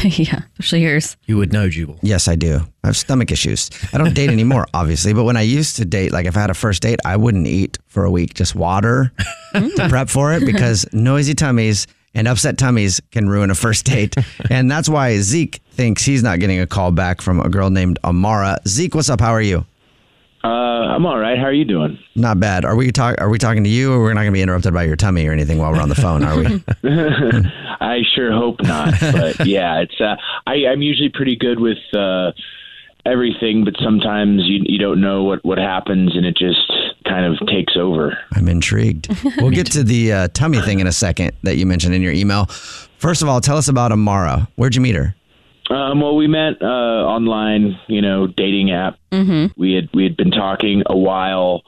yeah, especially yours. You would know, Jubal. Yes, I do. I have stomach issues. I don't date anymore, obviously, but when I used to date, like if I had a first date, I wouldn't eat for a week, just water to prep for it because noisy tummies and upset tummies can ruin a first date. and that's why Zeke thinks he's not getting a call back from a girl named Amara. Zeke, what's up? How are you? Uh, I'm all right. How are you doing? Not bad. Are we talk? Are we talking to you, or we're not going to be interrupted by your tummy or anything while we're on the phone? Are we? I sure hope not. But yeah, it's. Uh, I, I'm usually pretty good with uh, everything, but sometimes you you don't know what what happens, and it just kind of takes over. I'm intrigued. We'll get to the uh, tummy thing in a second that you mentioned in your email. First of all, tell us about Amara. Where'd you meet her? Um, well, we met uh, online, you know, dating app. Mm-hmm. We had we had been talking a while,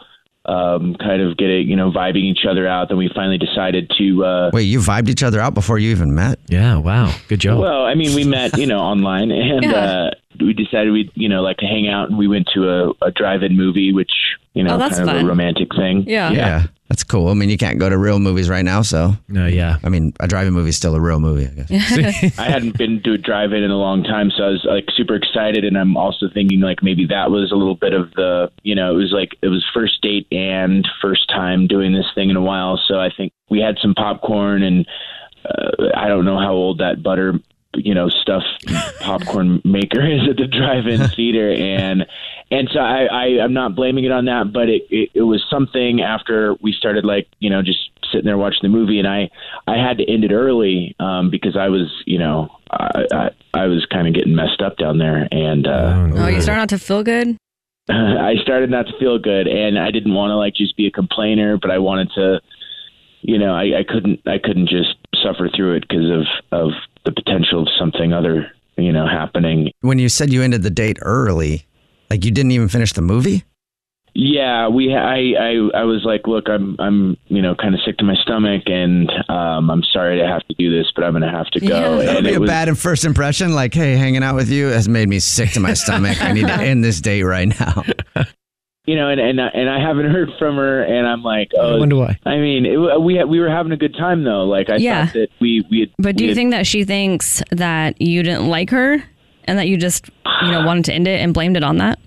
um, kind of getting, you know, vibing each other out. Then we finally decided to. Uh, Wait, you vibed each other out before you even met? Yeah, wow. Good job. Well, I mean, we met, you know, online, and Yeah. uh, we decided we'd, you know, like to hang out, and we went to a, a drive-in movie, which, you know, Oh, that's kind of fun. a romantic thing. Yeah. Yeah. That's cool. I mean, you can't go to real movies right now, so. No, yeah. I mean, a driving movie is still a real movie, I guess. I hadn't been to a drive-in in a long time, so I was like super excited, and I'm also thinking like maybe that was a little bit of the, you know, it was like it was first date and first time doing this thing in a while. So I think we had some popcorn, and uh, I don't know how old that butter, you know, stuff popcorn maker is at the drive-in theater, and and so I, I I'm not blaming it on that, but it, it it was something after we started like you know just sitting there watching the movie, and I I had to end it early um, because I was you know I I, I was kind of getting messed up down there, and uh, Oh, you start not to feel good? I started not to feel good, and I didn't want to like just be a complainer, but I wanted to, you know, I, I couldn't I couldn't just suffer through it because of of the potential of something other you know happening. when you said you ended the date early, like you didn't even finish the movie? Yeah, we. I. I. I was like, look, I'm. I'm. You know, kind of sick to my stomach, and um, I'm sorry to have to do this, but I'm going to have to go. Yeah. That would and be it a was, bad first impression. Like, hey, hanging out with you has made me sick to my stomach. I need to end this date right now. You know, and and I- and I haven't heard from her, and I'm like, oh, I wonder why. I mean, it, we we were having a good time though. Like I Yeah. thought that we we. Had, But do we you had- think that she thinks that you didn't like her and that you just, you know, wanted to end it and blamed it on that?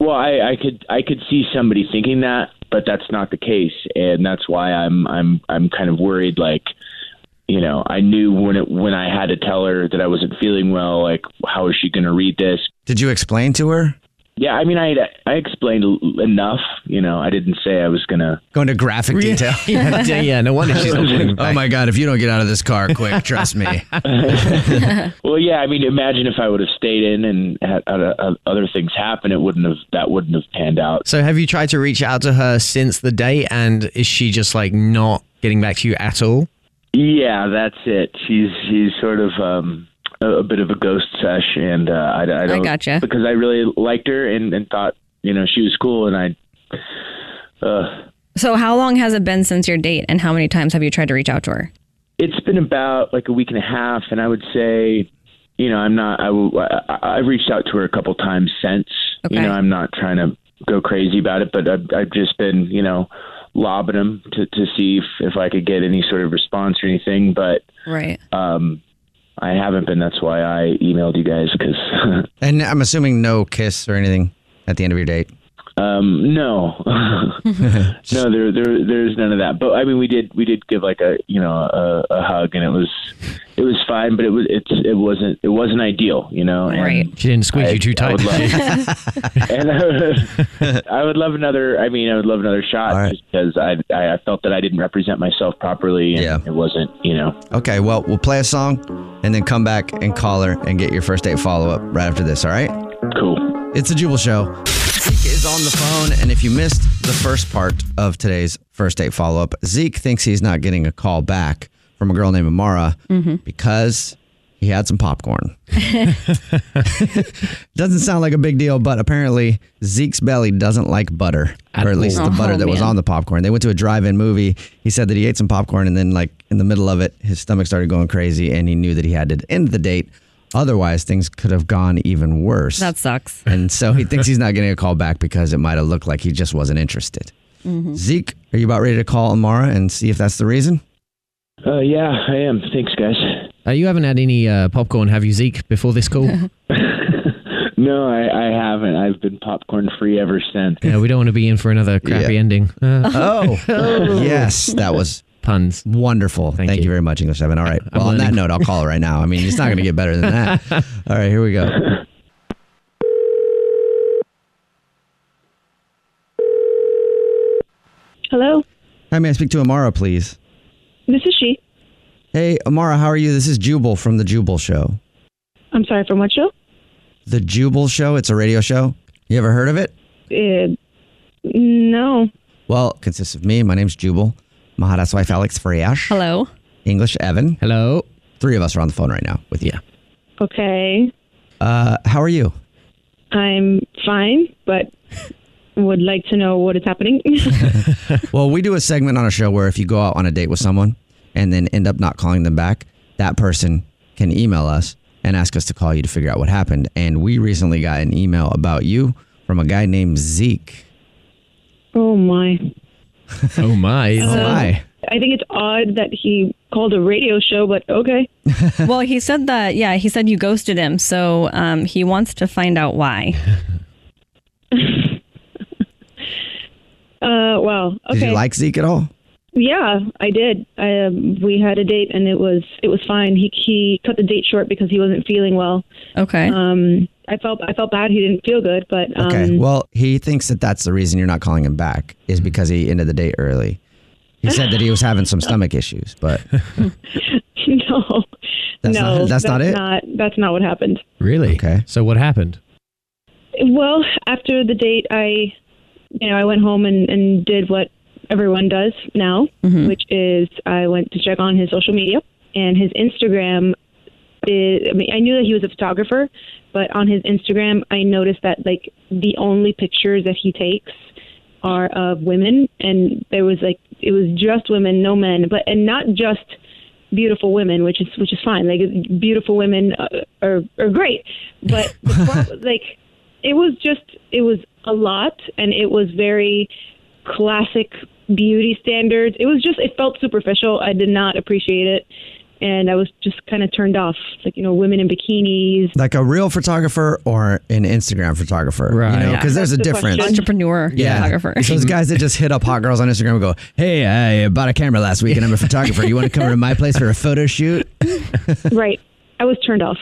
Well, I, I could I could see somebody thinking that, but that's not the case, and that's why I'm I'm I'm kind of worried. Like, you know, I knew when it when I had to tell her that I wasn't feeling well. Like, how is she going to read this? Did you explain to her? Yeah, I mean, I I explained enough. You know, I didn't say I was gonna. Go into graphic detail. yeah, yeah, no wonder she's calling Oh my God, if you don't get out of this car quick, trust me. Well, yeah, I mean, imagine if I would have stayed in and had, had uh, other things happen. It wouldn't have that wouldn't have panned out. So have you tried to reach out to her since the date and is she just like not getting back to you at all? Yeah, that's it. She's she's sort of um, a, a bit of a ghost sesh, and uh, I, I don't gotcha. because I really liked her and, and thought you know she was cool, and I uh, So, how long has it been since your date, and how many times have you tried to reach out to her? It's been about like a week and a half, and I would say, you know, I'm not. I, I I've reached out to her a couple times since. Okay. You know, I'm not trying to go crazy about it, but I've, I've just been, you know, lobbing them to to see if if I could get any sort of response or anything, but Right. um, I haven't been. That's why I emailed you guys because. And I'm assuming no kiss or anything at the end of your date. Um, no, no, there, there, there's none of that. But I mean, we did, we did give like a, you know, a, a hug, and it was, it was fine. But it was, it's, it wasn't, it wasn't ideal, you know. And Right. She didn't squeeze I- you too I tight. would love, and I would, I would love another. I mean, I would love another shot All right. just because I, I, I felt that I didn't represent myself properly, and Yeah. it wasn't, you know. Okay, well, we'll play a song and then come back and call her and get your first date follow up right after this, all right? Cool. It's a Jubal Show. Zeke is on the phone, and if you missed the first part of today's first date follow up, Zeke thinks he's not getting a call back from a girl named Amara mm-hmm. because he had some popcorn. doesn't sound like a big deal, but apparently Zeke's belly doesn't like butter, or at least the all. butter Oh, that was on the popcorn. They went to a drive-in movie. He said that he ate some popcorn, and then like in the middle of it, his stomach started going crazy, and he knew that he had to end the date. Otherwise, things could have gone even worse. That sucks. And so he thinks he's not getting a call back because it might have looked like he just wasn't interested. Mm-hmm. Zeke, are you about ready to call Amara and see if that's the reason? Uh, yeah, I am. Thanks, guys. Uh, you haven't had any uh, popcorn, have you, Zeke, before this call? No, I, I haven't. I've been popcorn free ever since. yeah, we don't want to be in for another crappy Yeah. ending. Uh, Oh, yes, that was puns. wonderful. Thank, Thank you. you. very much, English Evan. All right. I'm Well, on that note, I'll call her right now. I mean, it's not going to get better than that. All right, here we go. Hello, Hi, may I speak to Amara, please? This is she. Hey, Amara, how are you? This is Jubal from The Jubal Show. I'm sorry, from what show? The Jubal Show, it's a radio show. You ever heard of it? Uh, no. Well, it consists of me. My name's Jubal. Mahara's wife, Alex Dreas. Hello. English Evan. Hello. Three of us are on the phone right now with you. Okay. Uh, how are you? I'm fine, but would like to know what is happening. Well, we do a segment on a show where if you go out on a date with someone and then end up not calling them back, that person can email us and ask us to call you to figure out what happened. And we recently got an email about you from a guy named Zeke. oh my. Oh, my. Oh my. I think it's odd that he called a radio show, but okay. well, he said that, yeah, he said you ghosted him. So um, he wants to find out why. Well, okay. Did you like Zeke at all? Yeah, I did. I, um, we had a date, and it was it was fine. He he cut the date short because he wasn't feeling well. Okay. Um, I felt I felt bad. He didn't feel good, but um, Okay. Well, he thinks that that's the reason you're not calling him back is because he ended the date early. He said that he was having some stomach issues, but no, That's no, not- that's not it? Not, that's not what happened. Really? Okay. So what happened? Well, after the date, I, you know, I went home and, and did what everyone does now, which is I went to check on his social media and his Instagram. Is, I mean, I knew that he was a photographer, but on his Instagram, I noticed that like the only pictures that he takes are of women, and there was like it was just women, no men, but and not just beautiful women, which is which is fine. Like beautiful women uh, are are great, but the like it was just it was a lot, and it was very classic beauty standards. It was just it felt superficial. I did not appreciate it, and I was just kind of turned off. Like you know, women in bikinis. like a real photographer or an Instagram photographer, right? You Right. know, Yeah, because there's a the difference. question. Entrepreneur photographer. So those guys that just hit up hot girls on Instagram and go, "Hey, I bought a camera last week and I'm a photographer. You want to come over to my place for a photo shoot?" right. I was turned off.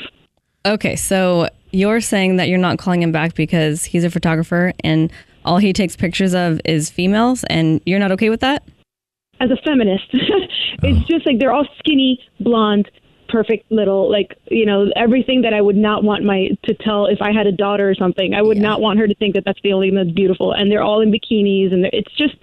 Okay, so you're saying that you're not calling him back because he's a photographer and all he takes pictures of is females, and you're not okay with that? as a feminist. it's oh. just like they're all skinny, blonde, perfect little like you know everything that I would not want my to tell if I had a daughter or something. I would not want her to think that that's the only thing that's beautiful. And they're all in bikinis, and it's just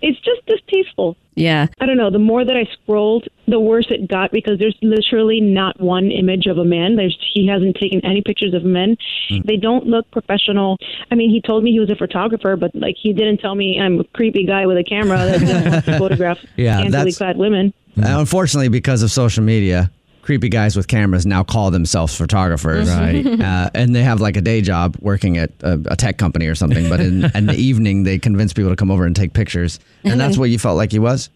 it's just distasteful. Yeah. I don't know. The more that I scrolled, the worse it got because there's literally not one image of a man. There's he hasn't taken any pictures of men. Hmm. They don't look professional. I mean, he told me he was a photographer, but like he didn't tell me I'm a creepy guy with a camera that wants to photograph Yeah, scantily that's- clad women. Unfortunately, because of social media, creepy guys with cameras now call themselves photographers. Right. Uh, and they have like a day job working at a, a tech company or something. But in, in the evening, they convince people to come over and take pictures. And that's what you felt like he was?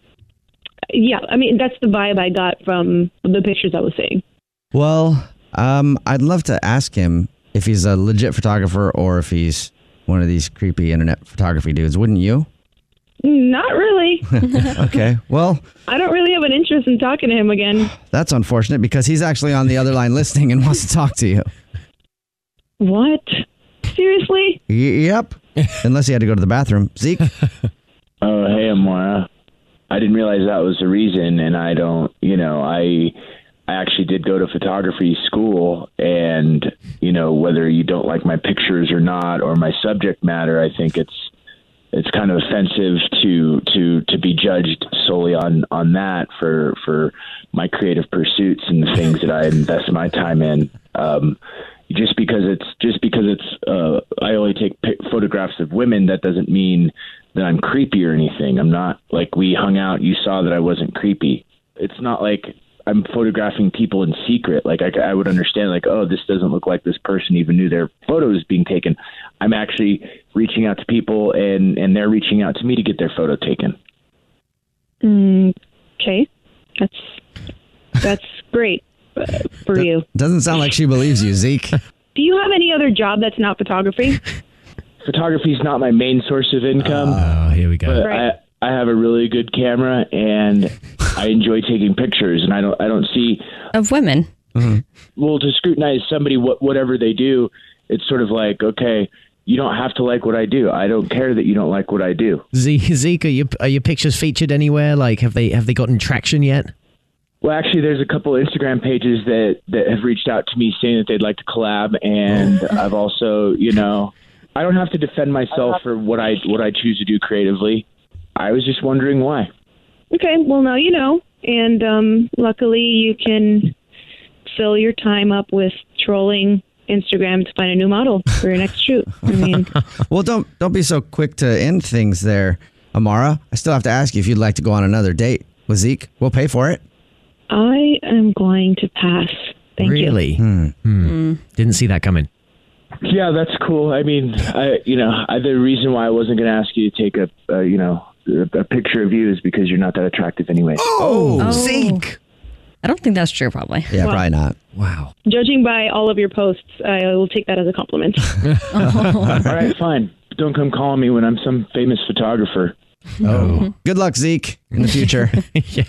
Yeah, I mean that's the vibe I got from the pictures I was seeing. Well, um, I'd love to ask him if he's a legit photographer or if he's one of these creepy internet photography dudes. Wouldn't you? Not really. Okay. Well, I don't really have an interest in talking to him again. that's unfortunate because he's actually on the other line listening and wants to talk to you. What? Seriously? Y- yep. Unless he had to go to the bathroom. Zeke? Oh, hey, Amara. I didn't realize that was the reason, and I don't, you know, I I actually did go to photography school, and you know, whether you don't like my pictures or not, or my subject matter, I think it's it's kind of offensive to to to be judged solely on on that for for my creative pursuits and the things that I invest my time in. Um, just because it's just because it's uh, I only take pi photographs of women, that doesn't mean that I'm creepy or anything. I'm not like we hung out. You saw that I wasn't creepy. It's not like I'm photographing people in secret. Like I, I would understand, like, oh, this doesn't look like this person even knew their photo was being taken. I'm actually reaching out to people, and and they're reaching out to me to get their photo taken. Mm, okay, that's that's great uh, for you. Doesn't sound like she believes you, Zeke. Do you have any other job that's not photography? Photography is not my main source of income. Oh, here we go. but Right. I, I have a really good camera and I enjoy taking pictures and I don't I don't see Of women. Mm-hmm. well to scrutinize somebody what whatever they do it's sort of like okay you don't have to like what I do I don't care that you don't like what I do Ze- Zeke, are your, are your pictures featured anywhere? Like, have they have they gotten traction yet? well actually there's a couple Instagram pages that that have reached out to me saying that they'd like to collab and I've also you know I don't have to defend myself for what I what I choose to do creatively I was just wondering why Okay, well now you know, and um, luckily you can fill your time up with trolling Instagram to find a new model for your next shoot. I mean, Well, don't don't be so quick to end things there, Amara. I still have to ask you if you'd like to go on another date with Zeke. We'll pay for it. I am going to pass. Thank you. really? Hmm. Didn't see that coming. Yeah, that's cool. I mean, I you know, I, the reason why I wasn't going to ask you to take a, a you know a, a picture of you is because you're not that attractive anyway. Oh, Zeke! I don't think that's true, probably. Yeah, probably not. Wow. Judging by all of your posts, I will take that as a compliment. All right, fine. Don't come calling me when I'm some famous photographer. Oh. Good luck, Zeke, in the future. yeah.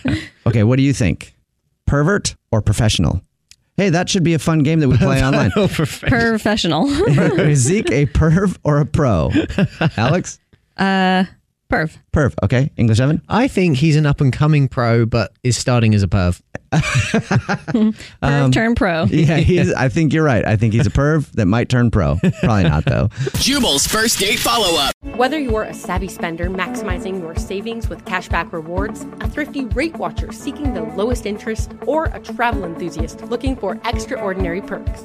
Okay, what do you think? Pervert or professional? Hey, that should be a fun game that we play online. Professional. Is Zeke a perv or a pro? Alex? uh, perv. Perv. Okay. English Evan? I think he's an up and coming pro, but is starting as a perv. Perv um, turn pro. Yeah, he's, I think you're right. I think he's a perv that might turn pro. Probably not, though. Jubal's first date follow up. Whether you're a savvy spender maximizing your savings with cashback rewards, a thrifty rate watcher seeking the lowest interest, or a travel enthusiast looking for extraordinary perks,